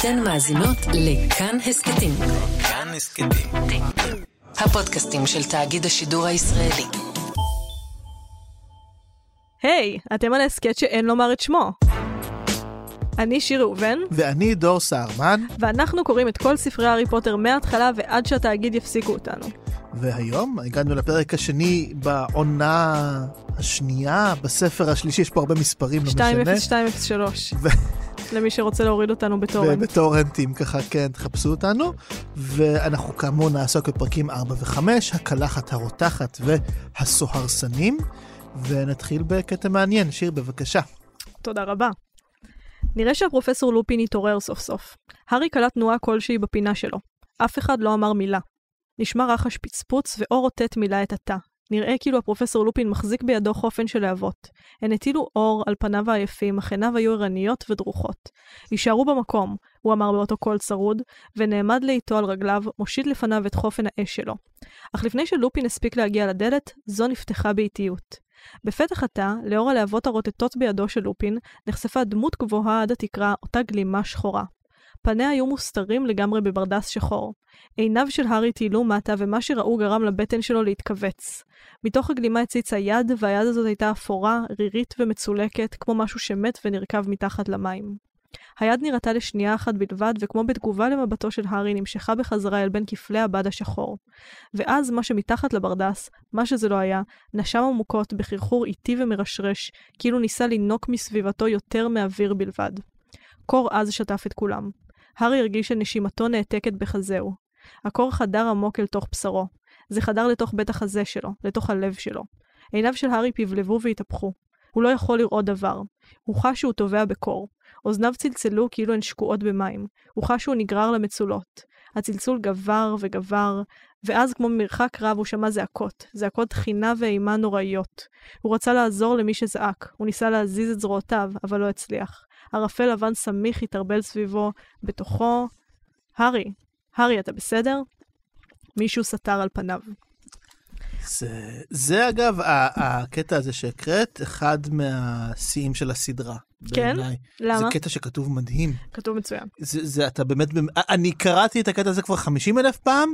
אתן מאזינות לכאן הסכתים. כאן הסכתים. הפודקאסטים של תאגיד השידור הישראלי. היי, אתם על ההסכת שאין לומר את שמו. אני שיר ראובן, ואני דור סהרמן, ואנחנו קוראים את כל ספרי הארי פוטר מההתחלה ועד שהתאגיד יפסיקו אותנו. והיום הגענו לפרק השני בעונה השנייה, בספר השלישי, יש פה הרבה מספרים, לא משנה. 20203, ו- למי שרוצה להוריד אותנו בטורנט. ובטורנטים ככה, כן, תחפשו אותנו. ואנחנו כאמור נעסוק בפרקים 4 ו-5, הקלחת הרותחת והסוהרסנים. ונתחיל בקטע מעניין, שיר בבקשה. תודה רבה. נראה שהפרופסור לופין התעורר סוף סוף. הארי קלט תנועה כלשהי בפינה שלו. אף אחד לא אמר מילה. נשמע רחש פצפוץ ואור רוטט מילא את התא. נראה כאילו הפרופסור לופין מחזיק בידו חופן של להבות. הן הטילו אור על פניו העייפים, אך עיניו היו ערניות ודרוכות. הישארו במקום, הוא אמר באותו קול צרוד, ונעמד לאיתו על רגליו, מושיט לפניו את חופן האש שלו. אך לפני שלופין הספיק להגיע לדלת, זו נפתחה באיטיות. בפתח התא, לאור הלהבות הרוטטות בידו של לופין, נחשפה דמות גבוהה עד התקרה, אותה גלימה שחורה. פניה היו מוסתרים לגמרי בברדס שחור. עיניו של הארי טיילו מטה, ומה שראו גרם לבטן שלו להתכווץ. מתוך הגלימה הציצה יד, והיד הזאת הייתה אפורה, רירית ומצולקת, כמו משהו שמת ונרקב מתחת למים. היד נראתה לשנייה אחת בלבד, וכמו בתגובה למבטו של הארי, נמשכה בחזרה אל בין כפלי הבד השחור. ואז מה שמתחת לברדס, מה שזה לא היה, נשם עמוקות בחרחור איטי ומרשרש, כאילו ניסה לינוק מסביבתו יותר מאוויר בלבד. קור עז שטף את כולם. הארי הרגיש שנשימתו נעתקת בחזהו. הקור חדר עמוק אל תוך בשרו. זה חדר לתוך בית החזה שלו, לתוך הלב שלו. עיניו של הארי פבלבו והתהפכו. הוא לא יכול לראות דבר. הוא חש שהוא טובע בקור. אוזניו צלצלו כאילו הן שקועות במים. הוא חש שהוא נגרר למצולות. הצלצול גבר וגבר, ואז כמו ממרחק רב הוא שמע זעקות. זעקות תחינה ואימה נוראיות. הוא רצה לעזור למי שזעק. הוא ניסה להזיז את זרועותיו, אבל לא הצליח. ערפל לבן סמיך התערבל סביבו, בתוכו... הארי, הארי, אתה בסדר? מישהו סתר על פניו. זה, זה אגב, הקטע הזה שהקראת, אחד מהשיאים של הסדרה. כן? בעיניי. למה? זה קטע שכתוב מדהים. כתוב מצוין. זה, זה אתה באמת, אני קראתי את הקטע הזה כבר 50 אלף פעם,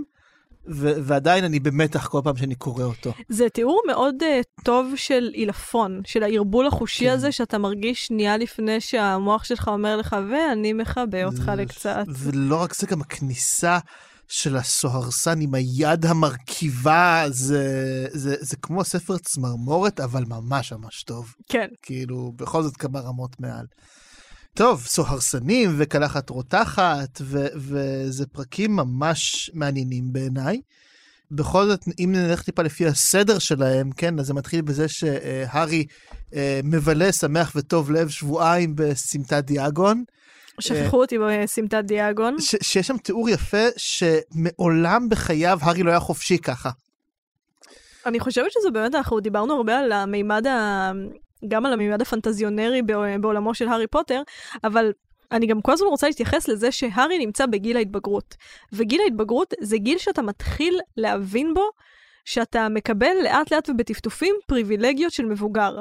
ו- ועדיין אני במתח כל פעם שאני קורא אותו. זה תיאור מאוד uh, טוב של עילפון, של הערבול החושי כן. הזה שאתה מרגיש שנייה לפני שהמוח שלך אומר לך, ואני מכבה אותך לקצת. ולא רק זה, גם הכניסה של הסוהרסן עם היד המרכיבה, זה, זה, זה כמו ספר צמרמורת, אבל ממש ממש טוב. כן. כאילו, בכל זאת כמה רמות מעל. טוב, סוהרסנים וקלחת רותחת, ו- וזה פרקים ממש מעניינים בעיניי. בכל זאת, אם נלך טיפה לפי הסדר שלהם, כן, אז זה מתחיל בזה שהארי אה, מבלה שמח וטוב לב שבועיים בסמטת דיאגון. שכחו אותי בסמטת דיאגון. ש- שיש שם תיאור יפה שמעולם בחייו הארי לא היה חופשי ככה. אני חושבת שזה באמת, אנחנו דיברנו הרבה על המימד. גם על המימד הפנטזיונרי בע- בעולמו של הארי פוטר, אבל אני גם כל הזמן רוצה להתייחס לזה שהארי נמצא בגיל ההתבגרות. וגיל ההתבגרות זה גיל שאתה מתחיל להבין בו שאתה מקבל לאט לאט ובטפטופים פריבילגיות של מבוגר.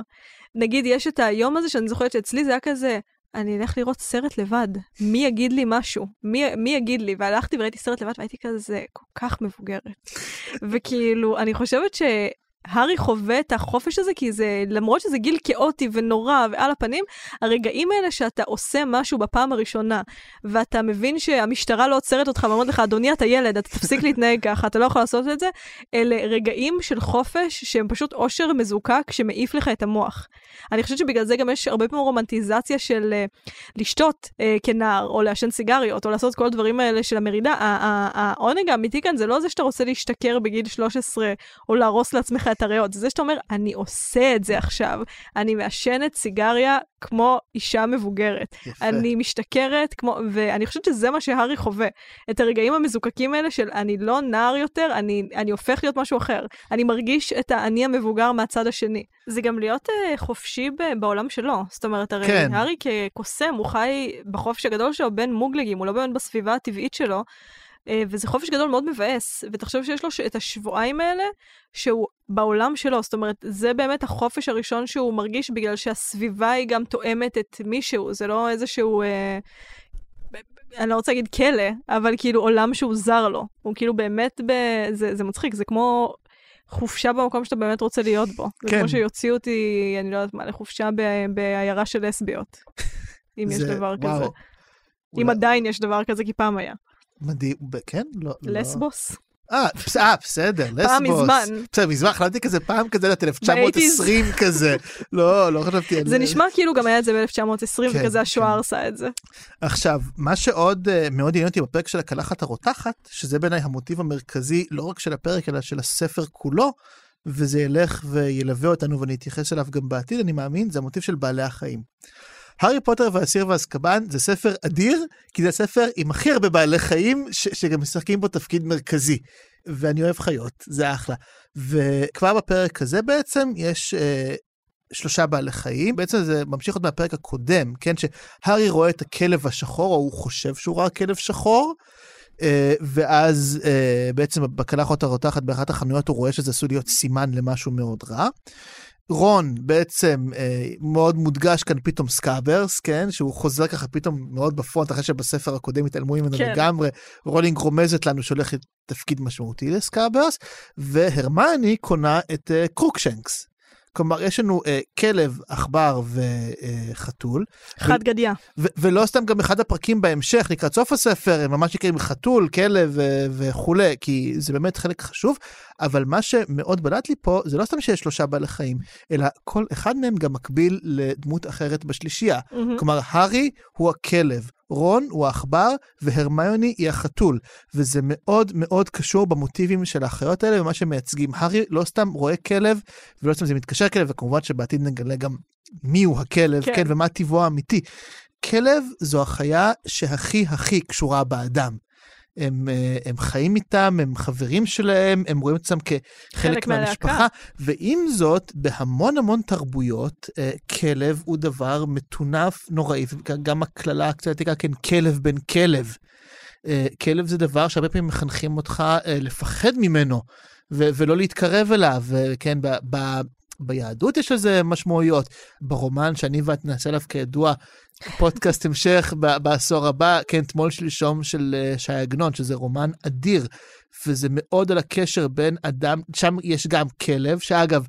נגיד, יש את היום הזה שאני זוכרת שאצלי זה היה כזה, אני אלך לראות סרט לבד, מי יגיד לי משהו? מי, מי יגיד לי? והלכתי וראיתי סרט לבד והייתי כזה כל כך מבוגרת. וכאילו, אני חושבת שהארי חווה את החופש הזה, כי זה, למרות שזה גיל כאוטי ונורא ועל הפנים, הרגעים האלה שאתה עושה משהו בפעם הראשונה, ואתה מבין שהמשטרה לא עוצרת אותך ואומרת לך, אדוני, אתה ילד, אתה תפסיק להתנהג ככה, אתה לא יכול לעשות את זה, אלה רגעים של חופש שהם פשוט אושר מזוקק שמעיף לך את המוח. אני חושבת שבגלל זה גם יש הרבה פעמים רומנטיזציה של uh, לשתות uh, כנער, או לעשן סיגריות, או לעשות כל הדברים האלה של המרידה. העונג האמיתי כאן זה לא זה שאתה רוצה להשתכר בגיל 13, או להרוס לעצמך את הריאות, זה זה שאתה אומר, אני עושה את זה עכשיו. אני מעשנת סיגריה כמו אישה מבוגרת. יפה. אני משתכרת כמו, ואני חושבת שזה מה שהארי חווה. את הרגעים המזוקקים האלה של אני לא נער יותר, אני, אני הופך להיות משהו אחר. אני מרגיש את האני המבוגר מהצד השני. זה גם להיות uh, חופשי ב- בעולם שלו. זאת אומרת, הרי כן. הארי כקוסם, הוא חי בחופש הגדול שלו בין מוגלגים, הוא לא באמת בסביבה הטבעית שלו. אה, וזה חופש גדול מאוד מבאס, ותחשוב שיש לו את השבועיים האלה שהוא בעולם שלו, זאת אומרת, זה באמת החופש הראשון שהוא מרגיש בגלל שהסביבה היא גם תואמת את מישהו, זה לא איזשהו... אה, אני לא רוצה להגיד כלא, אבל כאילו עולם שהוא זר לו. הוא כאילו באמת, ב... זה, זה מצחיק, זה כמו חופשה במקום שאתה באמת רוצה להיות בו. זה כן. כמו שיוציאו אותי, אני לא יודעת מה, לחופשה בעיירה של לסביות. אם יש זה- דבר וואו. כזה. אם עדיין יש דבר כזה, כי פעם היה. מדהים, כן? לא. לא. לסבוס? אה, אה, בסדר, לסבוס. פעם מזמן. בסדר, מזמן, חשבתי כזה פעם כזה, את 1920 כזה. לא, לא חשבתי על זה נשמע כאילו גם היה את זה ב-1920, כן, וכזה השואה כן. הרסה את זה. עכשיו, מה שעוד אה, מאוד עניין אותי בפרק של הקלחת הרותחת, שזה בעיניי המוטיב המרכזי לא רק של הפרק, אלא של הספר כולו, וזה ילך וילווה אותנו ואני אתייחס אליו גם בעתיד, אני מאמין, זה המוטיב של בעלי החיים. הארי פוטר והסיר ואזקבאן זה ספר אדיר, כי זה ספר עם הכי הרבה בעלי חיים ש- שגם משחקים בו תפקיד מרכזי. ואני אוהב חיות, זה אחלה. וכבר בפרק הזה בעצם יש אה, שלושה בעלי חיים, בעצם זה ממשיך עוד מהפרק הקודם, כן, שהארי רואה את הכלב השחור, או הוא חושב שהוא ראה כלב שחור, אה, ואז אה, בעצם בקלחת הרותחת באחת החנויות הוא רואה שזה עשוי להיות סימן למשהו מאוד רע. רון בעצם אה, מאוד מודגש כאן פתאום סקאברס, כן? שהוא חוזר ככה פתאום מאוד בפרונט, אחרי שבספר הקודם התעלמו ממנו כן. לגמרי. רולינג רומזת לנו שהולך תפקיד משמעותי לסקאברס, והרמיוני קונה את אה, קרוקשנקס. כלומר, יש לנו אה, כלב, עכבר וחתול, חד גדיה. ו- ולא סתם גם אחד הפרקים בהמשך, לקראת סוף הספר, הם ממש נקראים חתול, כלב ו- וכולי, כי זה באמת חלק חשוב, אבל מה שמאוד בלט לי פה, זה לא סתם שיש שלושה בעלי חיים, אלא כל אחד מהם גם מקביל לדמות אחרת בשלישייה. מהמם. כלומר, הארי הוא הכלב, רון הוא העכבר, והרמיוני היא החתול. וזה מאוד מאוד קשור במוטיבים של האחיות האלה ומה שמייצגים. הארי לא סתם רואה כלב, ולא סתם זה מתקשר כלב, וכמובן שבעתיד נגלה גם מי הוא הכלב, כן. כן, ומה טבעו האמיתי. כלב זו החיה שהכי הכי קשורה באדם. הם, אה, הם חיים איתם, הם חברים שלהם, הם רואים אותם כחלק. מהמשפחה, ועם זאת, בהמון המון תרבויות, אה, כלב הוא דבר מטונף נוראי, וגם הקללה הקצת עתיקה, כן, כלב בן כלב. אה, כלב זה דבר שהרבה פעמים מחנכים אותך לפחד ממנו, ו- ולא להתקרב אליו, וכן, ב- ב- ביהדות יש לזה משמעויות. ברומן שאני ואת נעשה עליו כידוע פודקאסט המשך בעשור הבא, כן, תמול שלשום של אה, ש"י עגנון, שזה רומן אדיר, וזה מאוד על הקשר בין אדם, שם יש גם כלב, שאגב,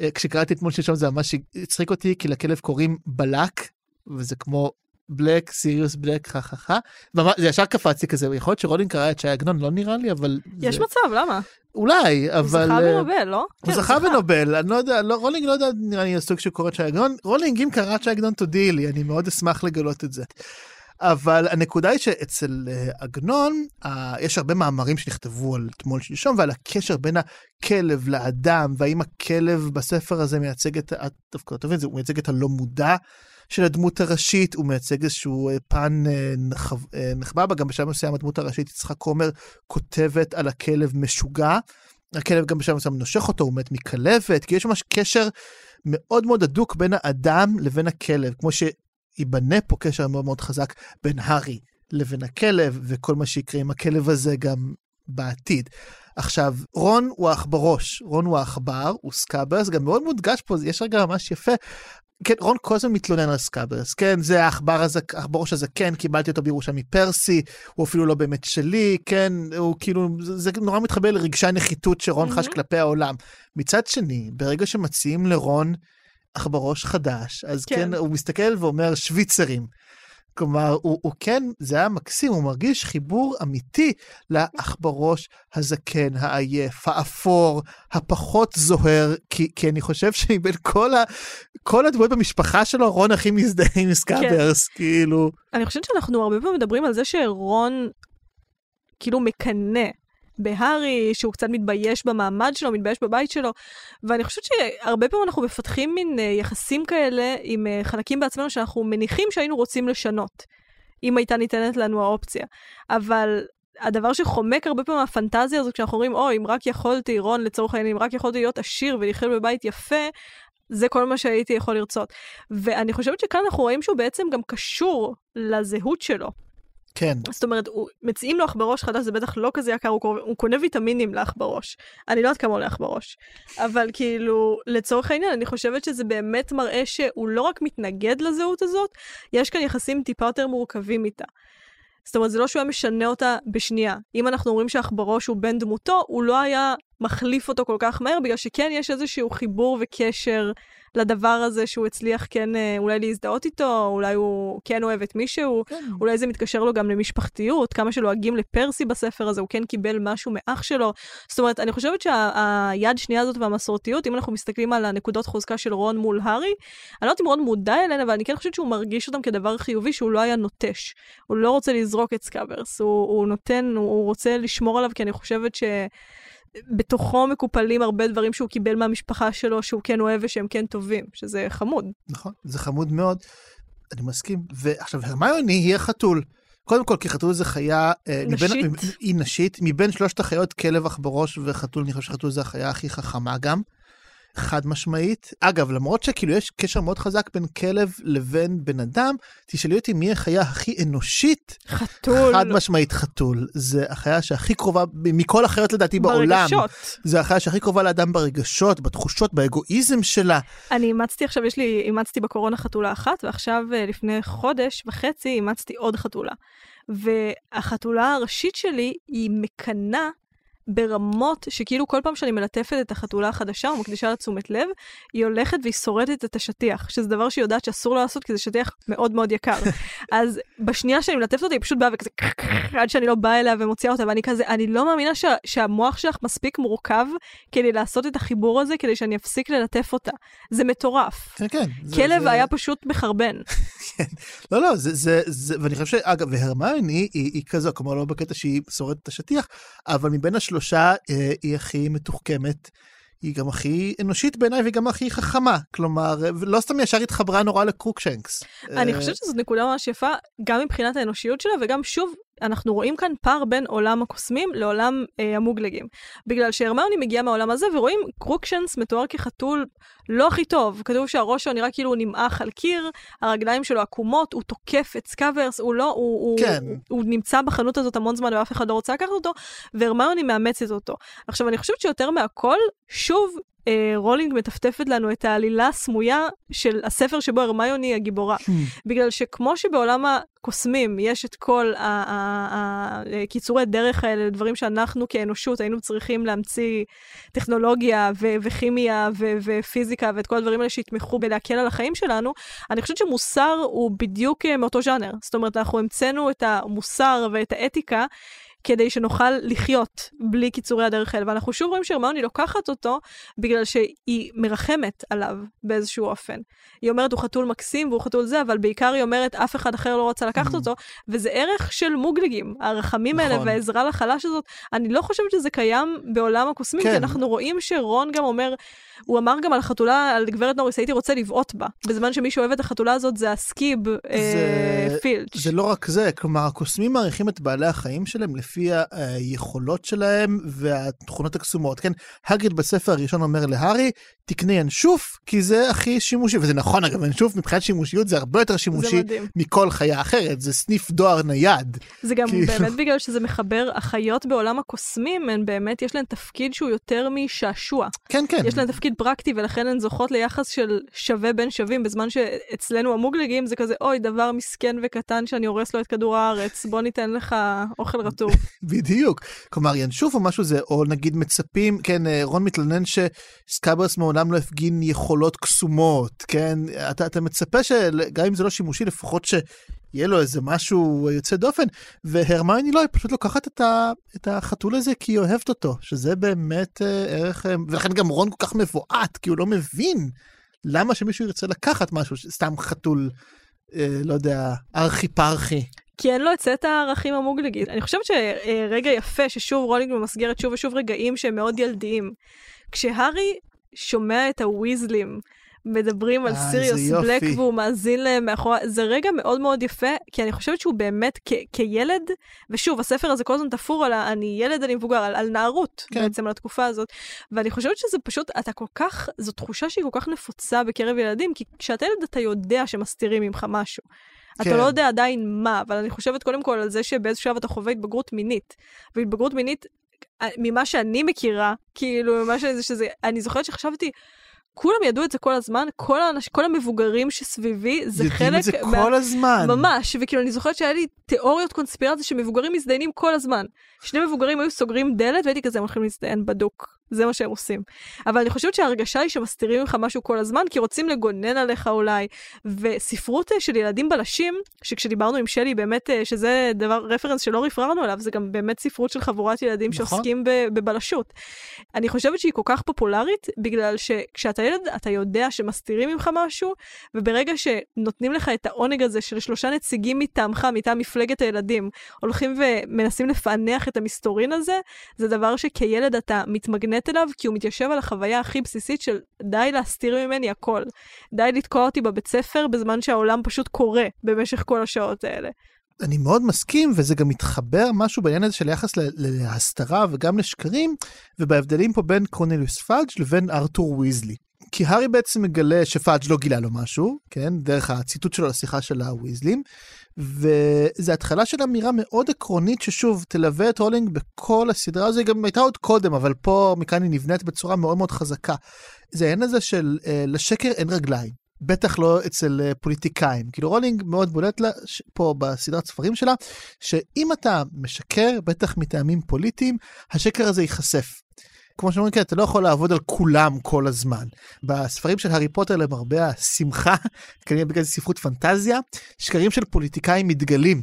אה, כשקראתי תמול שלשום זה ממש הצחיק אותי, כי לכלב קוראים בלק, וזה כמו בלק, סיריוס בלק, חה חה חה. זה ישר קפצתי כזה, יכול להיות שרולינג קרא את ש"י עגנון, לא נראה לי, אבל... יש זה... מצב, למה? אולי, הוא אבל... זכה אה, בנובל, לא? הוא כן, זכה בנובל, אני לא יודע, לא, רולינג לא יודע, נראה לי הסוג שהוא קורא את ש"י עגנון. רולינג, אם קראת ש"י עגנון, תודיעי לי, אני מאוד אשמח לגלות את זה. אבל הנקודה היא שאצל אה, עגנון, יש הרבה מאמרים שנכתבו על תמול שלשום ועל הקשר בין הכלב לאדם, והאם הכלב בספר הזה מייצג את, את דווקא אתה מבין, הוא מייצג את הלא מודע של הדמות הראשית, הוא מייצג איזשהו אה, פן אה, אה, נחבא בה, גם בשלב מסוים הדמות הראשית, יצחק כומר, כותבת על הכלב משוגע. הכלב גם בשלב מסוים נושך אותו, הוא מת מכלבת, כי יש ממש קשר מאוד מאוד הדוק בין האדם לבין הכלב, כמו שייבנה פה קשר מאוד מאוד חזק בין הארי לבין הכלב, וכל מה שיקרה עם הכלב הזה גם בעתיד. עכשיו, רון הוא העכברוש, רון הוא העכבר, הוא סקאברס, גם מאוד מודגש פה, יש רגע ממש יפה. כן, רון כל הזמן מתלונן על סקאברס, כן, זה העכבר הזה, העכברוש הזה, כן, קיבלתי אותו בירושה מפרסי, הוא אפילו לא באמת שלי, כן, הוא כאילו, זה, זה נורא מתחבר לרגשי הנחיתות שרון חש מהמם. כלפי העולם. מצד שני, ברגע שמציעים לרון עכברוש חדש, אז כן. כן הוא מסתכל ואומר שוויצרים. כלומר, הוא, הוא כן, זה היה מקסים, הוא מרגיש חיבור אמיתי לעכברוש הזקן, העייף, האפור, הפחות זוהר, כי, כי אני חושב שמבין כל, ה, כל הדמות במשפחה שלו, רון הכי מזדהה עם סקאברס, כן. כאילו. אני חושבת שאנחנו הרבה פעמים מדברים על זה שרון כאילו מקנא בהארי, שהוא קצת מתבייש במעמד שלו, מתבייש בבית שלו, ואני חושבת שהרבה פעמים אנחנו מפתחים מין אה, יחסים כאלה עם אה, חלקים בעצמנו שאנחנו מניחים שהיינו רוצים לשנות, אם הייתה ניתנת לנו האופציה. אבל הדבר שחומק הרבה פעמים מהפנטזיה הזו, כשאנחנו אומרים, אוי, אם רק יכולתי, רון לצורך העניין, אם רק יכולתי להיות עשיר ולחיות בבית יפה, זה כל מה שהייתי יכול לרצות. ואני חושבת שכאן אנחנו רואים שהוא בעצם גם קשור לזהות שלו. כן, זאת אומרת, הוא, מציעים לו עכברוש חדש, זה בטח לא כזה יקר, הוא, קורא, הוא קונה ויטמינים לעכברוש. אני לא יודעת כמה עולה עכברוש. אבל כאילו, לצורך העניין, אני חושבת שזה באמת מראה שהוא לא רק מתנגד לזהות הזאת, יש כאן יחסים טיפה יותר מורכבים איתה. זאת אומרת, זה לא שהוא היה משנה אותה בשנייה. אם אנחנו אומרים שעכברוש הוא בן דמותו, הוא לא היה מחליף אותו כל כך מהר, בגלל שכן יש איזשהו חיבור וקשר לדבר הזה שהוא הצליח כן אה, אולי להזדהות איתו, אולי הוא כן אוהב את מישהו, כן. אולי זה מתקשר לו גם למשפחתיות, כמה שלועגים לפרסי בספר הזה, הוא כן קיבל משהו מאח שלו. זאת אומרת, אני חושבת שהיד שנייה הזאת והמסורתיות, אם אנחנו מסתכלים על הנקודות חוזקה של רון מול הארי, אני לא יודעת אם רון מודע אליהן, אבל אני כן חושבת שהוא מרגיש אותם כדבר חיובי, שהוא לא היה נוטש. הוא לא רוצה לזרוק את סקאברס, הוא, הוא נותן, הוא, הוא רוצה לשמור עליו, כי אני חושבת ש... בתוכו מקופלים הרבה דברים שהוא קיבל מהמשפחה שלו, שהוא כן אוהב ושהם כן טובים, שזה חמוד. נכון, זה חמוד מאוד. אני מסכים. ועכשיו, הרמיוני היא החתול. קודם כל, כי חתול זה חיה... אה, נשית. מבין, היא נשית. מבין שלושת החיות, כלב, עכברוש וחתול, אני חושב שחתול זה החיה הכי חכמה גם. חד משמעית. אגב, למרות שכאילו יש קשר מאוד חזק בין כלב לבין בן אדם, תשאלי אותי מי החיה הכי אנושית, חתול. חד משמעית חתול. זה החיה שהכי קרובה, מכל החיות לדעתי בעולם. ברגשות. זה החיה שהכי קרובה לאדם ברגשות, בתחושות, באגואיזם שלה. אני אימצתי עכשיו, יש לי, אימצתי בקורונה חתולה אחת, ועכשיו אה, לפני חודש וחצי אימצתי עוד חתולה. והחתולה הראשית שלי היא מקנאה ברמות שכאילו כל פעם שאני מלטפת את החתולה החדשה ומקדישה לה תשומת לב, היא הולכת והיא שורטת את השטיח, שזה דבר שהיא יודעת שאסור לה לעשות כי זה שטיח מאוד מאוד יקר. אז בשנייה שאני מלטפת אותה היא פשוט באה וכזה עד שאני לא באה אליה ומוציאה אותה, ואני כזה, אני לא מאמינה שה, שהמוח שלך מספיק מורכב כדי לעשות את החיבור הזה, כדי שאני אפסיק ללטף אותה. זה מטורף. כן, כן. זה- כלב זה- היה פשוט מחרבן. לא, לא, זה, זה, זה, ואני חושב שאגב, והרמיוני היא, היא כזו, כלומר לא בקטע שהיא שורדת את השטיח, אבל מבין השלושה אה, היא הכי מתוחכמת. היא גם הכי אנושית בעיניי והיא גם הכי חכמה. כלומר, אה, לא סתם ישר התחברה נורא לקרוקשנקס. אני אה, חושבת שזאת נקודה ממש יפה, גם מבחינת האנושיות שלה, וגם שוב, אנחנו רואים כאן פער בין עולם הקוסמים לעולם אה, המוגלגים. בגלל שהרמיוני מגיעה מהעולם הזה, ורואים קרוקשנקס מתואר כחתול לא הכי טוב. כתוב שהראש שלו נראה כאילו הוא נמעך על קיר, הרגליים שלו עקומות, הוא תוקף את סקאברס, הוא לא, הוא, הוא, כן. הוא, הוא נמצא בחנות הזאת המון זמן ואף אחד לא רוצה לקחת אותו, והרמיוני מאמצת אותו. עכשיו, אני חושבת שיותר מהכל, שוב, אה, רולינג מטפטפת לנו את העלילה הסמויה של הספר שבו הרמיוני היא הגיבורה. בגלל שכמו שבעולם הקוסמים יש את כל הקיצורי דרך האלה, דברים שאנחנו כאנושות היינו צריכים להמציא טכנולוגיה ו- וכימיה ו- ופיזיקה ואת כל הדברים האלה שיתמכו בלהקל על החיים שלנו, אני חושבת שמוסר הוא בדיוק אה, מאותו ז'אנר. זאת אומרת, אנחנו המצאנו את המוסר ואת האתיקה. כדי שנוכל לחיות בלי קיצורי הדרך האלה. ואנחנו שוב רואים שהרמיוני לוקחת אותו בגלל שהיא מרחמת עליו באיזשהו אופן. היא אומרת, הוא חתול מקסים והוא חתול זה, אבל בעיקר היא אומרת, אף אחד אחר לא רצה לקחת אותו, וזה ערך של מוגלגים. הרחמים האלה נכון. והעזרה לחלש הזאת, אני לא חושבת שזה קיים בעולם הקוסמים, כי כן. אנחנו רואים שרון גם אומר, הוא אמר גם על החתולה, על גברת נוריס, הייתי רוצה לבעוט בה. בזמן שמי שאוהב את החתולה הזאת זה הסקיב אה, פילץ'. זה לא רק זה, כלומר, הקוסמים מעריכים את בעלי החיים שלהם לפי היכולות שלהם והתכונות הקסומות, כן? הגריד בספר הראשון אומר להארי, תקנה ינשוף, כי זה הכי שימושי, וזה נכון אגב, ינשוף מבחינת שימושיות זה הרבה יותר שימושי. מכל חיה אחרת, זה סניף דואר נייד. זה גם כאילו. באמת בגלל שזה מחבר, החיות בעולם הקוסמים, הן באמת, יש להן תפקיד שהוא יותר משעשוע. כן, כן. יש להן תפקיד פרקטי, ולכן הן זוכות ליחס של שווה בין שווים, בזמן שאצלנו המוגלגים זה כזה, אוי, דבר מסכן וקטן שאני הורס לו את כדור הארץ, בוא ניתן לך אוכל רטוב. בדיוק. כלומר, ינשוף או משהו זה, או נגיד מצפים, כן, אה, רון מתלונן שסקאברס מעולם לא הפגין יכולות קסומות, כן? אתה, אתה מצפה שגם אם זה לא שימושי, לפחות שיהיה לו איזה משהו יוצא דופן, והרמיוני לא, היא פשוט לוקחת את, ה, את החתול הזה כי היא אוהבת אותו, שזה באמת אה, ערך, אה, ולכן גם רון כל כך מבועת, כי הוא לא מבין למה שמישהו ירצה לקחת משהו, סתם חתול, אה, לא יודע, ארכי פרחי. כי אין לו את סט הערכים המוגלגי. אני חושבת שרגע יפה ששוב רולינג ממסגרת שוב ושוב רגעים שהם מאוד ילדיים. כשהארי שומע את הוויזלים מדברים על סיריוס. בלק והוא מאזין להם מאחורי, זה רגע מאוד מאוד יפה, כי אני חושבת שהוא באמת כ- כילד, ושוב, הספר הזה כל הזמן תפור על ה- אני ילד, אני מבוגר, על, על נערות כן. בעצם, על התקופה הזאת. ואני חושבת שזה פשוט, אתה כל כך, זו תחושה שהיא כל כך נפוצה בקרב ילדים, כי כשאתה ילד אתה יודע שמסתירים ממך משהו. אתה כן. לא יודע עדיין מה, אבל אני חושבת קודם כל על זה שבאיזשהו שלב אתה חווה התבגרות מינית. והתבגרות מינית, אה, ממה שאני מכירה, כאילו, ממה שזה, שזה, אני זוכרת שחשבתי, כולם ידעו את זה כל הזמן, כל, האנש, כל המבוגרים שסביבי, זה חלק... יודעים את זה כל הזמן. ממש, וכאילו אני זוכרת שהיה לי תיאוריות קונספירציה שמבוגרים מזדיינים כל הזמן. שני מבוגרים היו סוגרים דלת והייתי כזה, הם הולכים להזדיין בדוק. זה מה שהם עושים. אבל אני חושבת שההרגשה היא שמסתירים ממך משהו כל הזמן, כי רוצים לגונן עליך אולי. וספרות אה, של ילדים בלשים, שכשדיברנו עם שלי, באמת, אה, שזה דבר, רפרנס שלא רפררנו עליו, זה גם באמת ספרות של חבורת ילדים נכון. שעוסקים בבלשות. אני חושבת שהיא כל כך פופולרית, בגלל שכשאתה ילד, אתה יודע שמסתירים ממך משהו, וברגע שנותנים לך את העונג הזה של שלושה נציגים מטעמך, מטעם מפלגת הילדים, הולכים ומנסים לפענח את המסתורין הזה, זה דבר שכילד אתה מתמגנט אליו, כי הוא מתיישב על החוויה הכי בסיסית של די להסתיר ממני הכל. די לתקוע אותי בבית ספר בזמן שהעולם פשוט קורה במשך כל השעות האלה. אני מאוד מסכים, וזה גם מתחבר משהו בעניין הזה של יחס להסתרה וגם לשקרים, ובהבדלים פה בין קורנליוס פאדג' לבין ארתור ויזלי. כי הארי בעצם מגלה שפאדג' לא גילה לו משהו, כן? דרך הציתות שלו לשיחה של הוויזלים, וזה התחלה של אמירה מאוד עקרונית ששוב תלווה את רולינג בכל הסדרה הזו, היא גם הייתה עוד קודם, אבל פה מכאן היא נבנית בצורה מאוד מאוד חזקה. זה העניין הזה של אה, לשקר אין רגליים. בטח לא אצל אה, פוליטיקאים. כאילו רולינג מאוד בולט לה ש- פה בסדרת ספרים שלה, שאם אתה משקר, בטח מטעמים פוליטיים, השקר הזה ייחשף. כמו שאומרים, כן, אתה לא יכול לעבוד על כולם כל הזמן. בספרים של הארי פוטר, למרבה השמחה, כנראה בגלל ספרות פנטזיה, שקרים של פוליטיקאים מתגלים,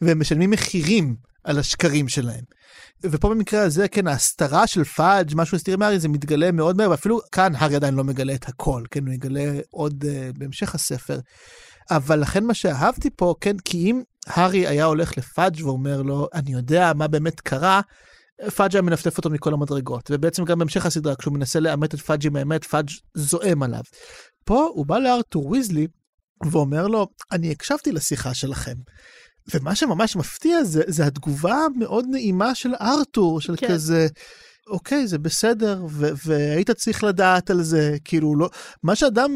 והם משלמים מחירים על השקרים שלהם. ופה במקרה הזה, כן, ההסתרה של פאג', משהו הסתיר מהארי, זה מתגלה מאוד מהר, ואפילו כאן הארי עדיין לא מגלה את הכל, כן, הוא יגלה עוד uh, בהמשך הספר. אבל לכן מה שאהבתי פה, כן, כי אם הארי היה הולך לפאג' ואומר לו, אני יודע מה באמת קרה, פאג' היה מנפנף אותו מכל המדרגות, ובעצם גם בהמשך הסדרה, כשהוא מנסה לעמת את פאג' עם האמת, פאג' זועם עליו. פה הוא בא לארתור ויזלי ואומר לו, אני הקשבתי לשיחה שלכם. ומה שממש מפתיע זה, זה התגובה המאוד נעימה של ארתור, של כן. כזה, אוקיי, זה בסדר, ו- והיית צריך לדעת על זה, כאילו, לא, מה שאדם,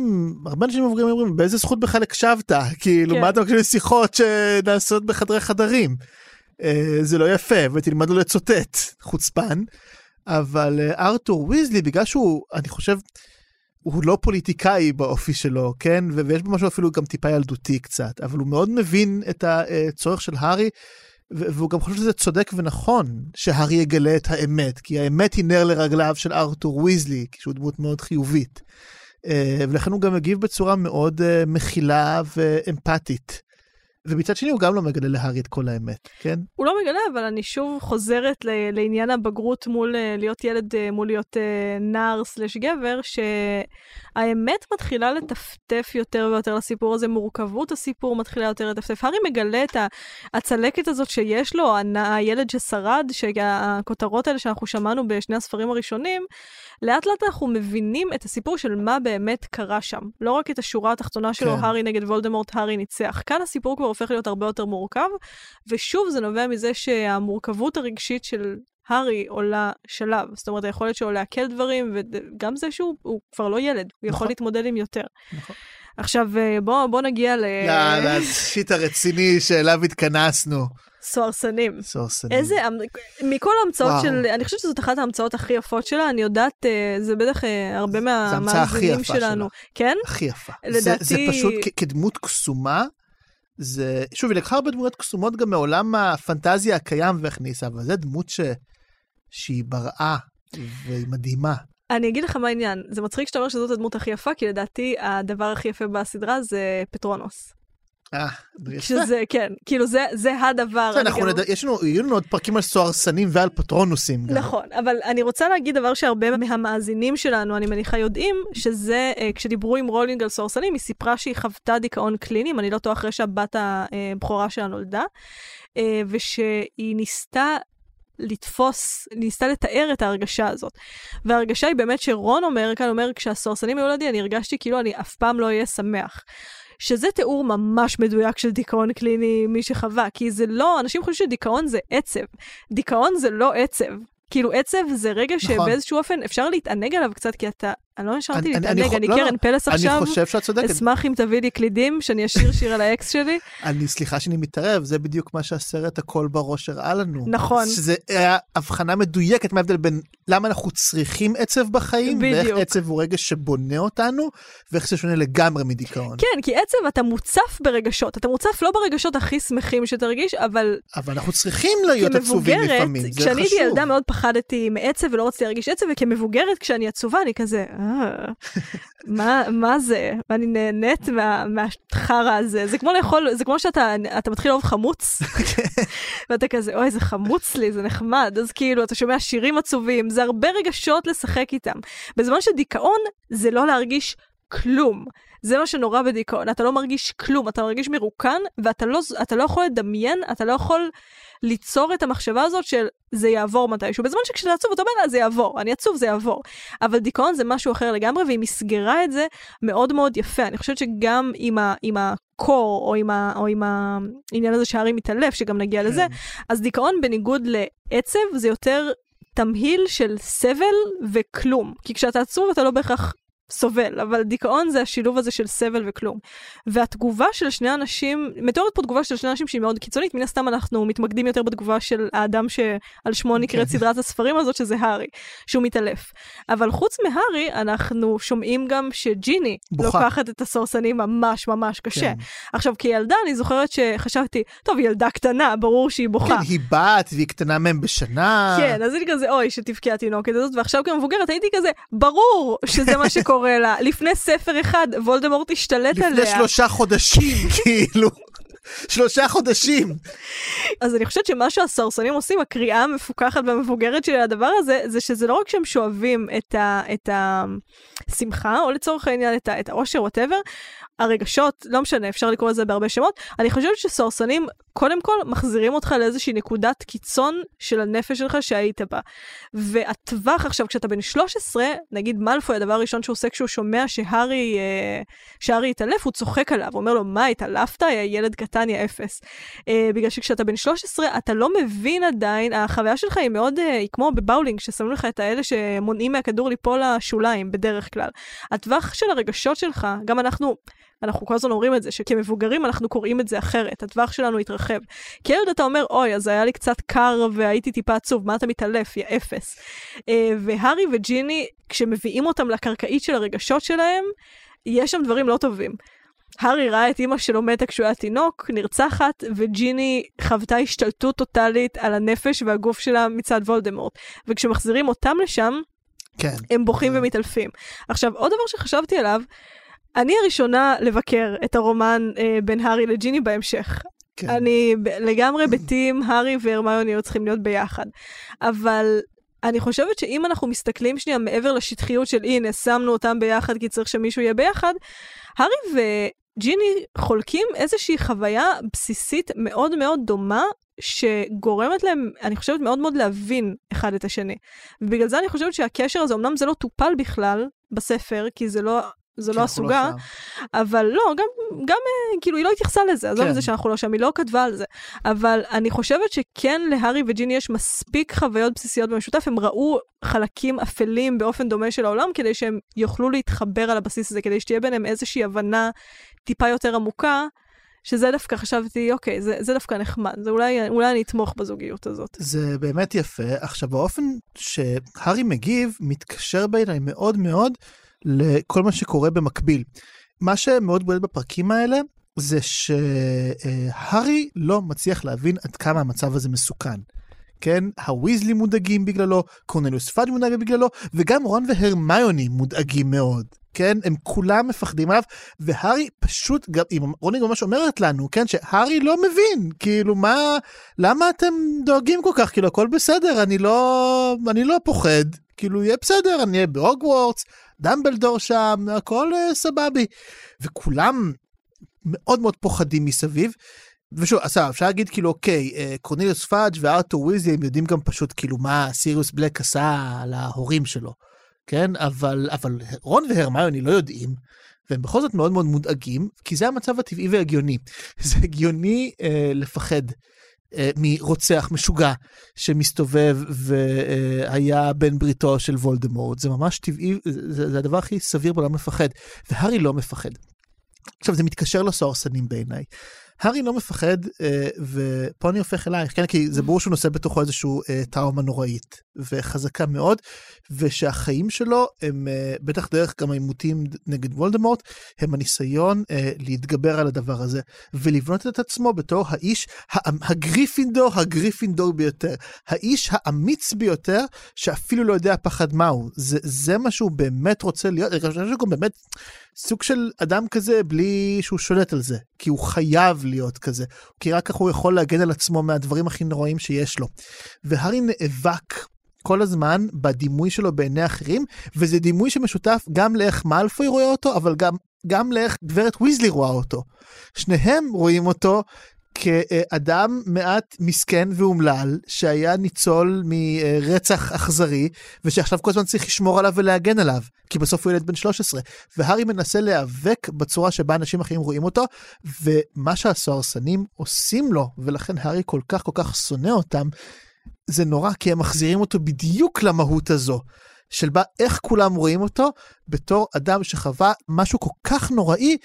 הרבה אנשים אומרים, אומרים, באיזה זכות בכלל הקשבת? כאילו, כן. מה אתה מקשיב לשיחות שנעשות בחדרי חדרים? אה, זה לא יפה, ותלמד לו לצוטט, חוצפן. אבל אה, ארתור ויזלי, בגלל שהוא, אני חושב, הוא לא פוליטיקאי באופי שלו, כן? ויש בו משהו אפילו גם טיפה ילדותי קצת, אבל הוא מאוד מבין את הצורך של הארי, והוא גם חושב שזה צודק ונכון שהארי יגלה את האמת, כי האמת היא נר לרגליו של ארתור ויזלי, שהוא דמות מאוד חיובית. אה, ולכן הוא גם מגיב בצורה מאוד אה, מכילה ואמפתית. ומצד שני הוא גם לא מגלה להארי את כל האמת, כן? הוא לא מגלה, אבל אני שוב חוזרת ל- לעניין הבגרות מול אה, להיות ילד, אה, מול להיות אה, נער סלש גבר, שהאמת מתחילה לטפטף יותר ויותר לסיפור הזה, מורכבות הסיפור מתחילה יותר לטפטף. הארי מגלה את הצלקת הזאת שיש לו, הילד ששרד, שהכותרות האלה שאנחנו שמענו בשני הספרים הראשונים, לאט לאט אנחנו מבינים את הסיפור של מה באמת קרה שם. לא רק את השורה התחתונה שלו, כן. הארי נגד וולדמורט, הארי ניצח. כאן הסיפור כבר הופך להיות הרבה יותר מורכב, ושוב זה נובע מזה שהמורכבות הרגשית של הארי עולה שלב. זאת אומרת, היכולת שלו לעכל דברים, וגם זה שהוא הוא כבר לא ילד, הוא יכול נכון. להתמודד עם יותר. נכון. עכשיו, אה, בוא, בוא נגיע לא, לשיט הרציני שאליו התכנסנו. לסוהרסנים. סורסנים. איזה, אמ- מכל ההמצאות וואו. של, אני חושבת שזאת אחת ההמצאות הכי יפות שלה, אני יודעת, אה, זה בטח אה, הרבה ההמצאה הכי מהמאזינים יפה שלנו. כן? הכי יפה. לדעתי- זה, זה פשוט כ- כדמות קסומה. זה, שוב, היא לקחה הרבה דמויות קסומות גם מעולם הפנטזיה הקיים והכניסה, אבל זו דמות ש... שהיא בראה והיא מדהימה. אני אגיד לך מה העניין, זה מצחיק שאתה אומר שזאת הדמות הכי יפה, כי לדעתי הדבר הכי יפה בסדרה זה פטרונוס. אה. שזה, כן, כאילו זה, זה הדבר. אני אנחנו גם- נדע, יש לנו, יהיו לנו עוד פרקים על סוהרסנים ועל פטרונוסים. גם. נכון, אבל אני רוצה להגיד דבר שהרבה מהמאזינים שלנו, אני מניחה, יודעים, שזה, אה, כשדיברו עם רולינג על סוהרסנים, היא סיפרה שהיא חוותה דיכאון קליני, אם אני לא טועה, אחרי שהבת הבכורה שלה נולדה, אה, ושהיא ניסתה לתפוס, ניסתה לתאר את ההרגשה הזאת. וההרגשה היא באמת שרון אומר כאן, אומר, כשהסורסנים היו לידי, אני הרגשתי כאילו אני אף פעם לא אהיה שמח. שזה תיאור ממש מדויק של דיכאון קליני, מי שחווה, כי זה לא, אנשים חושבים שדיכאון זה עצב. דיכאון זה לא עצב. כאילו עצב זה רגע נכון. שבאיזשהו אופן אפשר להתענג עליו קצת, כי אתה אני לא נשארתי להתענג, אני לא, לא, קרן פלס עכשיו. אני חושב שאת צודקת. אשמח אם תביא לי קלידים, שאני אשיר שיר על האקס שלי. אני, סליחה שאני מתערב, זה בדיוק מה שהסרט הכל בראש הראה לנו. נכון. שזה היה הבחנה מדויקת מה ההבדל בין למה אנחנו צריכים עצב בחיים, ואיך בדיוק. עצב הוא רגש שבונה אותנו, ואיך זה שונה לגמרי מדיכאון. כן, כי עצב אתה מוצף ברגשות. אתה מוצף לא ברגשות הכי שמחים שתרגיש, אבל אבל אנחנו צריכים להיות עצובים לפעמים, זה כשאני הייתי חשוב. ילדה מאוד פחדתי מעצב ולא רציתי להרגיש עצב, וכמבוגרת כשאני עצובה אני כזה, מה, מה זה? ואני נהנית מה, מהחרא הזה. זה כמו לאכול, זה כמו שאתה אתה מתחיל לאהוב חמוץ, ואתה כזה, אוי, זה חמוץ לי, זה נחמד. אז כאילו, אתה שומע שירים עצובים, זה הרבה רגשות לשחק איתם. בזמן שדיכאון זה לא להרגיש כלום. זה מה שנורא בדיכאון, אתה לא מרגיש כלום, אתה מרגיש מרוקן, ואתה לא, אתה לא יכול לדמיין, אתה לא יכול ליצור את המחשבה הזאת של זה יעבור מתישהו. בזמן שכשאתה עצוב אתה אומר לה זה יעבור, אני עצוב זה יעבור. אבל דיכאון זה משהו אחר לגמרי, והיא מסגרה את זה מאוד מאוד יפה. אני חושבת שגם עם, ה, עם הקור, או עם, ה, או עם העניין הזה שהארי מתעלף, שגם נגיע כן. לזה, אז דיכאון בניגוד לעצב זה יותר תמהיל של סבל וכלום. כי כשאתה עצוב אתה לא בהכרח סובל, אבל דיכאון זה השילוב הזה של סבל וכלום. והתגובה של שני אנשים, מתוארת פה תגובה של שני אנשים שהיא מאוד קיצונית, מן הסתם אנחנו מתמקדים יותר בתגובה של האדם שעל שמו נקראת כן. סדרת הספרים הזאת, שזה הארי, שהוא מתעלף. אבל חוץ מהארי, אנחנו שומעים גם שג'יני בוכה. לוקחת את הסורסנים ממש ממש קשה. כן. עכשיו, כילדה אני זוכרת שחשבתי, טוב, היא ילדה קטנה, ברור שהיא בוכה. כן, היא בת והיא קטנה מהם בשנה. כן, אז הייתי כזה, אוי, שתבכה התינוקת הזאת, ועכשיו כמבוגרת הייתי כזה, ברור שזה מה שקורה לה. לפני ספר אחד, וולדמורט השתלט עליה. לפני שלושה חודשים, כאילו. שלושה חודשים. אז אני חושבת שמה שהסרסונים עושים, הקריאה המפוקחת והמבוגרת של הדבר הזה, זה שזה לא רק שהם שואבים את, ה, את השמחה, או לצורך העניין את, ה, את האושר, whatever, הרגשות, לא משנה, אפשר לקרוא לזה בהרבה שמות, אני חושבת שסוהרסנים, קודם כל, מחזירים אותך לאיזושהי נקודת קיצון של הנפש שלך שהיית בה. והטווח עכשיו, כשאתה בן 13, נגיד מאלפוי, הדבר הראשון שהוא עושה כשהוא שומע שהארי, אה, שהארי התעלף, הוא צוחק עליו, הוא אומר לו, מה, התעלפת? יא ילד קטן, יא אפס. אה, בגלל שכשאתה בן 13, אתה לא מבין עדיין, החוויה שלך היא מאוד, אה, היא כמו בבאולינג, ששמים לך את האלה שמונעים מהכדור ליפול לשוליים, בדרך כלל. הטווח של הרגשות שלך, גם אנחנו, אנחנו כל הזמן אומרים את זה, שכמבוגרים אנחנו קוראים את זה אחרת, הטווח שלנו התרחב. כילד אתה אומר, אוי, אז היה לי קצת קר והייתי טיפה עצוב, מה אתה מתעלף, יא אפס. אה, והארי וג'יני, כשמביאים אותם לקרקעית של הרגשות שלהם, יש שם דברים לא טובים. הארי ראה את אימא שלו מתה כשהוא היה תינוק, נרצחת, וג'יני חוותה השתלטות טוטאלית על הנפש והגוף שלה מצד וולדמורט. וכשמחזירים אותם לשם, כן. הם בוכים ומתעלפים. עכשיו, עוד דבר שחשבתי עליו, אני הראשונה לבקר את הרומן אה, בין הארי לג'יני בהמשך. כן. אני לגמרי בטים, הארי והרמיוני היו צריכים להיות ביחד. אבל אני חושבת שאם אנחנו מסתכלים שנייה מעבר לשטחיות של הנה, שמנו אותם ביחד כי צריך שמישהו יהיה ביחד, הארי וג'יני חולקים איזושהי חוויה בסיסית מאוד מאוד דומה. שגורמת להם, אני חושבת, מאוד מאוד להבין אחד את השני. ובגלל זה אני חושבת שהקשר הזה, אמנם זה לא טופל בכלל בספר, כי זה לא, זה כן, לא אנחנו הסוגה, שם. אבל לא, גם, גם אה, כאילו, היא לא התייחסה לזה, עזוב כן. את זה שאנחנו לא שם, היא לא כתבה על זה. אבל אני חושבת שכן להארי וג'יני יש מספיק חוויות בסיסיות במשותף, הם ראו חלקים אפלים באופן דומה של העולם, כדי שהם יוכלו להתחבר על הבסיס הזה, כדי שתהיה ביניהם איזושהי הבנה טיפה יותר עמוקה. שזה דווקא חשבתי, אוקיי, זה, זה דווקא נחמד, זה אולי, אולי אני אתמוך בזוגיות הזאת. זה באמת יפה. עכשיו, האופן שהארי מגיב מתקשר בעיניי מאוד מאוד לכל מה שקורה במקביל. מה שמאוד בולט בפרקים האלה, זה שהארי לא מצליח להבין עד כמה המצב הזה מסוכן. כן, הוויזלי מודאגים בגללו, קורנליוס פאג' מודאג בגללו, וגם רון והרמיוני מודאגים מאוד. כן, הם כולם מפחדים עליו, והארי פשוט, גם הרמיוני ממש אומרת לנו, כן, שהארי לא מבין, כאילו מה, למה אתם דואגים כל כך, כאילו הכל בסדר, אני לא, אני לא פוחד, כאילו יהיה בסדר, אני אהיה בהוגוורטס, דמבלדור שם, הכל uh, סבבי. וכולם מאוד מאוד פוחדים מסביב. ושוב, עכשיו, אפשר להגיד כאילו, אוקיי, אה, קורנליוס פאג' וארתור וויזלי, הם יודעים גם פשוט כאילו מה סיריוס בלק עשה להורים שלו, כן? אבל, אבל רון והרמיוני לא יודעים, והם בכל זאת מאוד מאוד מודאגים, כי זה המצב הטבעי והגיוני. זה הגיוני אה, לפחד. אה, מרוצח משוגע שמסתובב והיה בן בריתו של וולדמורט. זה ממש טבעי, זה, זה הדבר הכי סביר בעולם לפחד, והארי לא מפחד. עכשיו, זה מתקשר לסוהרסנים בעיניי. הארי לא מפחד, אה, ופה אני הופך אלייך, כן? כי זה ברור שהוא נושא בתוכו איזושהי אה, טראומה נוראית וחזקה מאוד, ושהחיים שלו הם, אה, בטח דרך גם העימותים נגד וולדמורט, הם הניסיון אה, להתגבר על הדבר הזה, ולבנות את עצמו בתור האיש הגריפינדור, הגריפינדור ביותר. האיש האמיץ ביותר, שאפילו לא יודע פחד מהו. זה, זה מה שהוא באמת רוצה להיות, אני חושב שהוא גם באמת סוג של אדם כזה בלי שהוא שולט על זה, כי הוא חייב להיות כזה, כי רק ככה הוא יכול להגן על עצמו מהדברים הכי נוראים שיש לו. והארי נאבק כל הזמן בדימוי שלו בעיני אחרים, וזה דימוי שמשותף גם לאיך מאלפוי רואה אותו, אבל גם, גם לאיך גברת ויזלי רואה אותו. שניהם רואים אותו כאדם מעט מסכן ואומלל, שהיה ניצול מרצח אכזרי, ושעכשיו כל הזמן צריך לשמור עליו ולהגן עליו, כי בסוף הוא ילד בן 13. והארי מנסה להיאבק בצורה שבה אנשים אחרים רואים אותו, ומה שהסוהרסנים עושים לו, ולכן הארי כל כך כל כך שונא אותם, זה נורא, כי הם מחזירים אותו בדיוק למהות הזו. של בה איך כולם רואים אותו בתור אדם שחווה משהו כל כך נוראי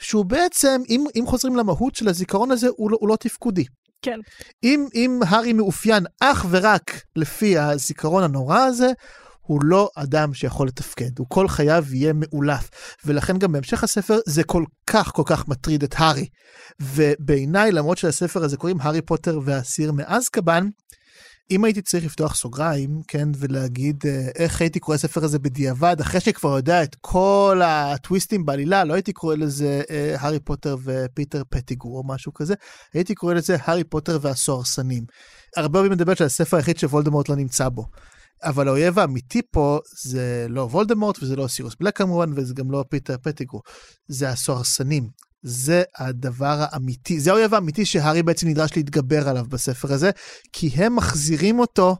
שהוא בעצם, אם, אם חוזרים למהות של הזיכרון הזה, הוא לא, הוא לא תפקודי. כן. אם, אם הארי מאופיין אך ורק לפי הזיכרון הנורא הזה, הוא לא אדם שיכול לתפקד, הוא כל חייו יהיה מאולף. ולכן גם בהמשך הספר זה כל כך כל כך מטריד את הארי. ובעיניי, למרות שלספר הזה קוראים הארי פוטר והאסיר מאזקבאן, אם הייתי צריך לפתוח סוגריים, כן, ולהגיד אה, איך הייתי קורא ספר הזה בדיעבד, אחרי שכבר יודע את כל הטוויסטים בעלילה, לא הייתי קורא לזה אה, הארי פוטר ופיטר פטיגור או משהו כזה, הייתי קורא לזה הארי פוטר והסוהרסנים. הרבה פעמים מדבר על הספר היחיד שוולדמורט לא נמצא בו. אבל האויב האמיתי פה זה לא וולדמורט וזה לא סיריוס בלק כמובן וזה גם לא פיטר פטיגור, זה הסוהרסנים. זה הדבר האמיתי, זה האויב האמיתי שהארי בעצם נדרש להתגבר עליו בספר הזה, כי הם מחזירים אותו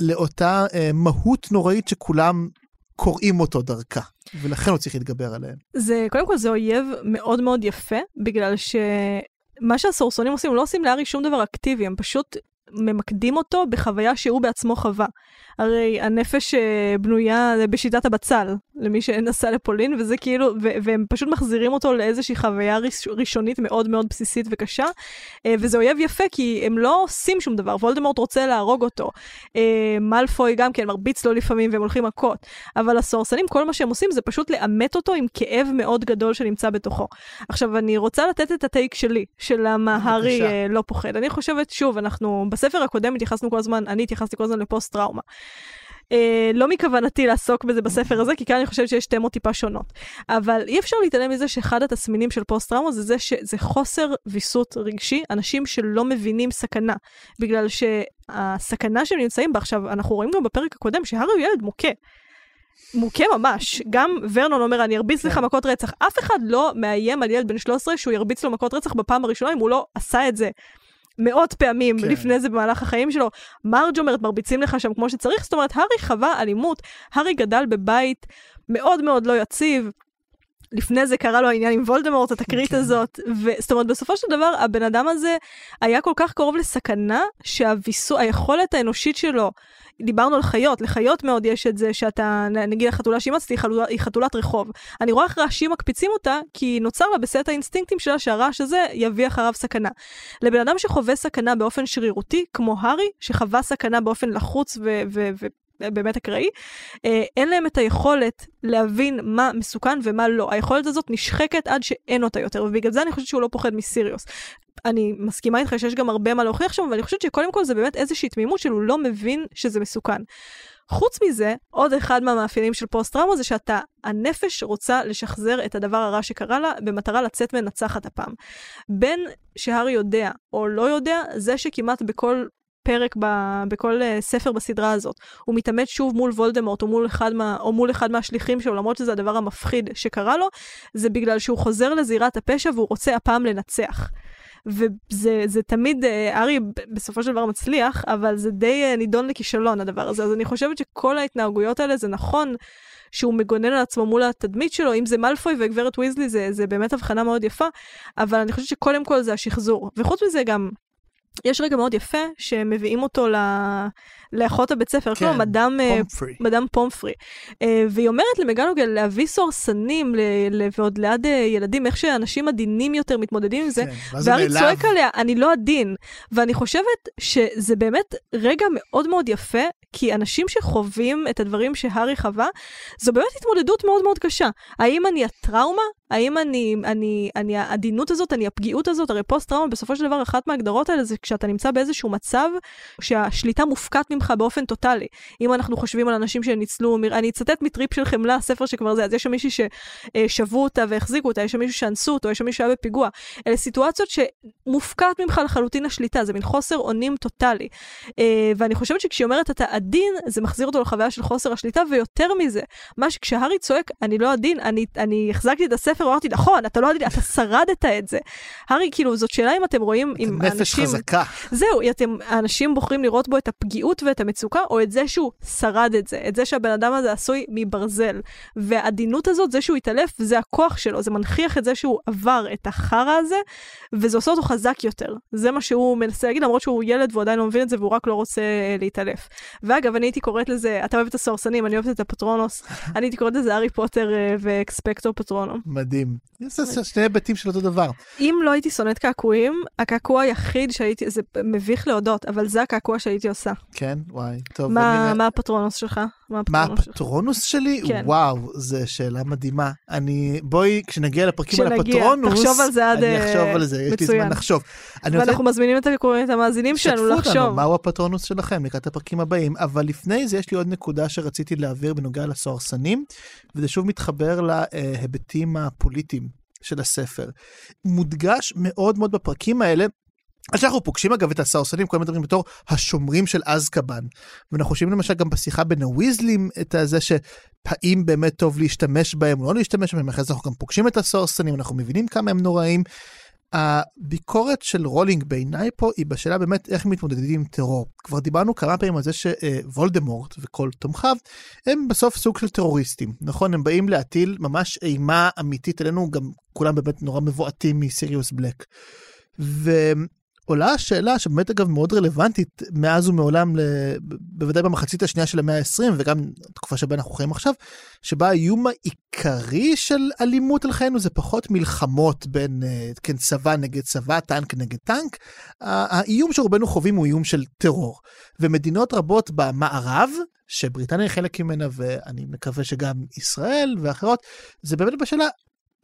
לאותה אה, מהות נוראית שכולם קוראים אותו דרכה, ולכן הוא צריך להתגבר עליהם. זה, קודם כל זה אויב מאוד מאוד יפה, בגלל שמה שהסורסונים עושים, הם לא עושים לארי שום דבר אקטיבי, הם פשוט ממקדים אותו בחוויה שהוא בעצמו חווה. הרי הנפש אה, בנויה בשיטת הבצל, למי שנסע לפולין, וזה כאילו, ו- והם פשוט מחזירים אותו לאיזושהי חוויה ראש, ראשונית מאוד מאוד בסיסית וקשה, אה, וזה אויב יפה כי הם לא עושים שום דבר, וולדמורט רוצה להרוג אותו. אה, מאלפוי גם כן מרביץ לו לפעמים והם הולכים מכות, אבל הסוהרסנים, כל מה שהם עושים זה פשוט לאמת אותו עם כאב מאוד גדול שנמצא בתוכו. עכשיו, אני רוצה לתת את הטייק שלי, של למה הארי לא פוחד. אני חושבת, שוב, אנחנו, בספר הקודם התייחסנו כל הזמן, אני התייחסתי כל הזמן לפוסט טראומה. Uh, לא מכוונתי לעסוק בזה בספר הזה, כי כאן אני חושבת שיש תמות טיפה שונות. אבל אי אפשר להתעלם מזה שאחד התסמינים של פוסט-טראומה זה זה שזה חוסר ויסות רגשי, אנשים שלא מבינים סכנה, בגלל שהסכנה שהם נמצאים בה עכשיו, אנחנו רואים גם בפרק הקודם שהארי הוא ילד מוכה. מוכה ממש. גם ורנון אומר, אני ארביץ לך כן. מכות רצח. אף אחד לא מאיים על ילד בן 13 שהוא ירביץ לו מכות רצח בפעם הראשונה אם הוא לא עשה את זה מאות פעמים כן. לפני זה במהלך החיים שלו. מרג' אומרת, מרביצים לך שם כמו שצריך, זאת אומרת, הארי חווה אלימות, הארי גדל בבית מאוד מאוד לא יציב. לפני זה קרה לו העניין עם וולדמורט, התקרית כן. הזאת, וזאת אומרת, בסופו של דבר, הבן אדם הזה היה כל כך קרוב לסכנה, שהיכולת האנושית שלו דיברנו על חיות, לחיות מאוד יש את זה שאתה, נגיד החתולה שאימצתי היא חתולת רחוב. אני רואה איך רעשים מקפיצים אותה, כי נוצר לה בסט האינסטינקטים שלה שהרעש הזה יביא אחריו סכנה. לבן אדם שחווה סכנה באופן שרירותי, כמו הארי, שחווה סכנה באופן לחוץ ו... ו-, ו- באמת אקראי, אה, אין להם את היכולת להבין מה מסוכן ומה לא. היכולת הזאת נשחקת עד שאין אותה יותר, ובגלל זה אני חושבת שהוא לא פוחד מסיריוס. אני מסכימה איתך שיש גם הרבה מה להוכיח שם, אבל אני חושבת שקודם כל זה באמת איזושהי תמימות שהוא לא מבין שזה מסוכן. חוץ מזה, עוד אחד מהמאפיינים של פוסט-טראומה זה שאתה, הנפש רוצה לשחזר את הדבר הרע שקרה לה במטרה לצאת מנצחת הפעם. בין שהארי יודע או לא יודע, זה שכמעט בכל פרק ב, בכל uh, ספר בסדרה הזאת. הוא מתעמת שוב מול וולדמורט או מול, אחד מה, או מול אחד מהשליחים שלו, למרות שזה הדבר המפחיד שקרה לו, זה בגלל שהוא חוזר לזירת הפשע והוא רוצה הפעם לנצח. וזה תמיד, אה, ארי בסופו של דבר מצליח, אבל זה די אה, נידון לכישלון הדבר הזה. אז אני חושבת שכל ההתנהגויות האלה זה נכון. שהוא מגונן על עצמו מול התדמית שלו, אם זה מאלפוי וגברת ויזלי, זה, זה באמת הבחנה מאוד יפה, אבל אני חושבת שקודם כל זה השחזור. וחוץ מזה גם, יש רגע מאוד יפה שמביאים אותו ל... לאחות הבית ספר, כן, מדאם, אה, פומפרי. מדאם פומפרי. אה, והיא אומרת למגנוגל להביא סוהרסנים ל... ועוד ליד אה, ילדים, איך שאנשים עדינים יותר מתמודדים עם זה. כן, והארי. צועק עליה, אני לא עדין. ואני חושבת שזה באמת רגע מאוד מאוד יפה, כי אנשים שחווים את הדברים שהארי חווה, זו באמת התמודדות מאוד מאוד קשה. האם אני הטראומה? האם אני, אני, אני העדינות הזאת, אני הפגיעות הזאת? הרי פוסט-טראומה, בסופו של דבר, אחת מההגדרות האלה זה כשאתה נמצא באיזשהו מצב שהשליטה מופקעת ממך באופן טוטאלי. אם אנחנו חושבים על אנשים שניצלו, אני אצטט מטריפ של חמלה, ספר שכבר זה, אז יש שם מישהי ששבו אותה והחזיקו אותה, יש שם מישהו שאנסו אותו, יש שם מישהו שהיה בפיגוע. אלה סיטואציות שמופקעת ממך לחלוטין השליטה, זה מין חוסר אונים טוטאלי. אה, ואני חושבת שכשהיא אומרת אתה עדין, זה מחזיר אותו לחוויה של חוסר השליטה, ויותר מזה, מה שכשהארי צועק, אני לא עדין, אני, אני החזקתי את הספר, אמרתי, נכון, אתה לא עדין, אתה שרדת את זה. הארי, כאילו, זאת שאלה אם אתם רואים, אם נפש אנשים... חזקה. זהו, אתם, האנשים בוחרים לראות בו את הפגיעות ואת המצוקה, או את זה שהוא שרד את זה, את זה שהבן אדם הזה עשוי מברזל. והעדינות הזאת, זה שהוא התעלף, זה הכוח שלו, זה מנכיח את זה שהוא עבר את החרא הזה, וזה עושה אותו חזק יותר. זה מה שהוא מנסה להגיד, למרות שהוא ילד והוא עדיין לא מבין את זה, והוא רק לא רוצה אה, להתעלף. ואגב, אני הייתי קוראת לזה, אתה אוהב את הסוהרסנים, אני אוהבת את הפטרונוס, אני הייתי קוראת לזה הארי פוטר אה, ואקספקטור פטרונום. מדהים. זה שני היבטים של אותו דבר. אם לא הייתי שונאת קעקועים, הקעקוע היחיד שהייתי, זה מביך להודות, אבל זה הקעקוע שהייתי עושה. כן, וואי. טוב, מה, אני- מה הפטרונוס שלך? מה הפטרונוס שלי? כן. וואו, זו שאלה מדהימה. אני, בואי, כשנגיע לפרקים על כשנגיע, הפטרונוס, תחשוב על זה עד, אני אחשוב על זה, יש לי מצוין. זמן לחשוב. אני רוצה ואנחנו מזמינים את את המאזינים שלנו שתפו אותנו, לחשוב. מהו הפטרונוס שלכם לקראת הפרקים הבאים, אבל לפני זה יש לי עוד נקודה שרציתי להעביר בנוגע לסוהרסנים, וזה שוב מתחבר להיבטים הפוליטיים של הספר. מודגש מאוד מאוד בפרקים האלה, אז שאנחנו פוגשים אגב את הסוהרסנים, כולם מדברים בתור השומרים של אזקבאן. ואנחנו חושבים למשל גם בשיחה בין הוויזלים את הזה שהאם באמת טוב להשתמש בהם או לא להשתמש בהם, אחרי זה אנחנו גם פוגשים את הסוהרסנים, אנחנו מבינים כמה הם נוראים. הביקורת של רולינג בעיניי פה היא בשאלה באמת איך מתמודדים עם טרור. כבר דיברנו כמה פעמים על זה שוולדמורט וכל תומכיו הם בסוף סוג של טרוריסטים, נכון? הם באים להטיל ממש אימה אמיתית עלינו, גם כולם באמת נורא מבועטים מסיריוס בלק. ועולה השאלה שבאמת אגב מאוד רלוונטית מאז ומעולם, ל... בוודאי במחצית השנייה של המאה ה-20 וגם התקופה שבה אנחנו חיים עכשיו, שבה האיום העיקרי של אלימות על חיינו זה פחות מלחמות בין אה, כן, צבא נגד צבא, טנק נגד טנק. האיום שרובנו חווים הוא איום של טרור. ומדינות רבות במערב, שבריטניה היא חלק ממנה ואני מקווה שגם ישראל ואחרות, זה באמת בשאלה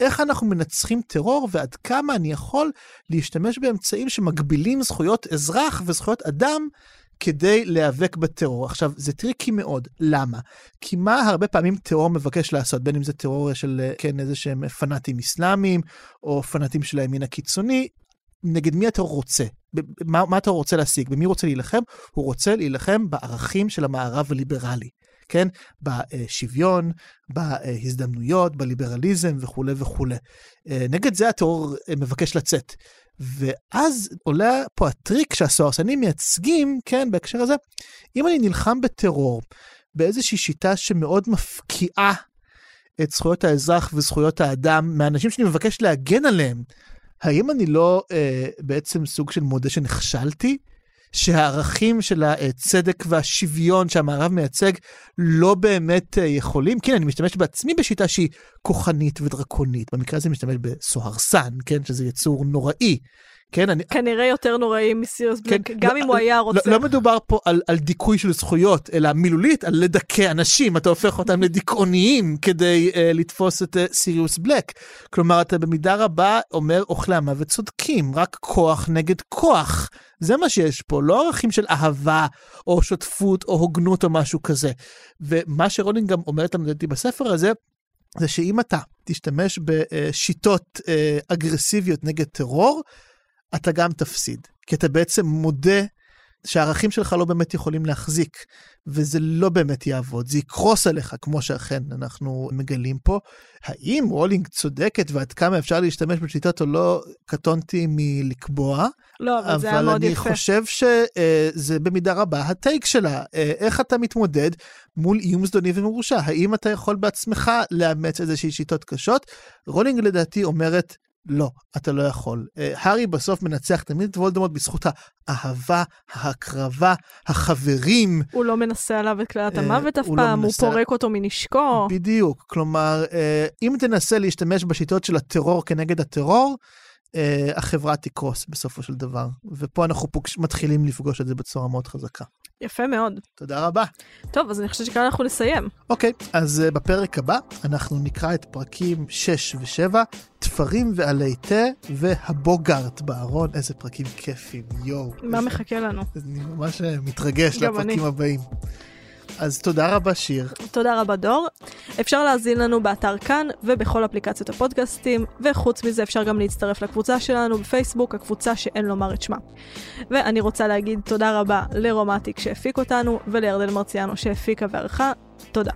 איך אנחנו מנצחים טרור ועד כמה אני יכול להשתמש באמצעים שמגבילים זכויות אזרח וזכויות אדם כדי להיאבק בטרור. עכשיו, זה tricky מאוד. למה? כי מה הרבה פעמים טרור מבקש לעשות, בין אם זה טרור של, אה, כן, איזה שהם פנאטים אסלאמיים, או פנאטים של הימין הקיצוני, נגד מי הטרור רוצה? מה, מה הטרור רוצה להשיג? במי רוצה להילחם? הוא רוצה להילחם בערכים של המערב הליברלי. כן? בשוויון, בהזדמנויות, בליברליזם וכולי וכולי. אה, נגד זה הטרור אה, מבקש לצאת. ואז עולה פה הטריק שהסוהרסנים מייצגים, כן, בהקשר הזה, אם אני נלחם בטרור באיזושהי שיטה שמאוד מפקיעה את זכויות האזרח וזכויות האדם מהאנשים שאני מבקש להגן עליהם, האם אני לא אה, בעצם סוג של מודה שנכשלתי? שהערכים של הצדק והשוויון שהמערב מייצג לא באמת אה, יכולים, כן, אני משתמש בעצמי בשיטה שהיא כוחנית ודרקונית, במקרה הזה אני משתמש בסוהרסן, כן, שזה יצור נוראי. כן, אני, כנראה יותר נוראי מסיריוס כן, בלק, גם לא- אם הוא היה רוצה. לא, לא מדובר פה על, על דיכוי של זכויות, אלא מילולית על לדכא אנשים, אתה הופך אותם לדיכאוניים כדי uh, לתפוס את uh, סיריוס בלק. כלומר, אתה במידה רבה אומר אוכלי המוות צודקים, רק כוח נגד כוח. זה מה שיש פה, לא ערכים של אהבה, או שותפות, או הוגנות, או משהו כזה. ומה שרולינג גם אומרת לנו לדעתי בספר הזה, זה שאם אתה תשתמש בשיטות אה, אגרסיביות נגד טרור, אתה גם תפסיד. כי אתה בעצם מודה שהערכים שלך לא באמת יכולים להחזיק, וזה לא באמת יעבוד, זה יקרוס עליך, כמו שאכן אנחנו מגלים פה. האם רולינג צודקת ועד כמה אפשר להשתמש בשיטות או לא, קטונתי מלקבוע, לא, אבל זה היה אבל מאוד אני יפה. חושב שזה במידה רבה ה take שלה. אה, איך אתה מתמודד מול איום זדוני ומרושע? האם אתה יכול בעצמך לאמץ איזושהי שיטות קשות? רולינג לדעתי אומרת, לא, אתה לא יכול. אה, הארי בסוף מנצח תמיד את וולדמורט בזכות האהבה, ההקרבה, החברים. הוא לא מנסה עליו את קללת אה, המוות אף הוא לא פעם, הוא פורק אותו מנשקו. בדיוק. כלומר, אה, אם תנסה להשתמש בשיטות של הטרור כנגד הטרור, החברה תקרוס בסופו של דבר. ופה אנחנו פוגש, מתחילים לפגוש את זה בצורה מאוד חזקה. יפה מאוד. תודה רבה. טוב, אז אני חושבת שכאן אנחנו נסיים. אוקיי, אז uh, בפרק הבא אנחנו נקרא את פרקים 6 ו-7, תפרים ועלי תה והבוגארט בארון, איזה פרקים כיפים, יואו. מה איזה- מחכה לנו? אני ממש אה, מתרגש לפרקים אני. הבאים. אז תודה רבה שיר. תודה רבה דור. אפשר להאזין לנו באתר כאן ובכל אפליקציות הפודקאסטים, וחוץ מזה אפשר גם להצטרף לקבוצה שלנו בפייסבוק, הקבוצה שאין לומר את שמה. ואני רוצה להגיד תודה רבה לרומטיק שהפיק אותנו, ולירדן מרציאנו שהפיקה וערכה. תודה.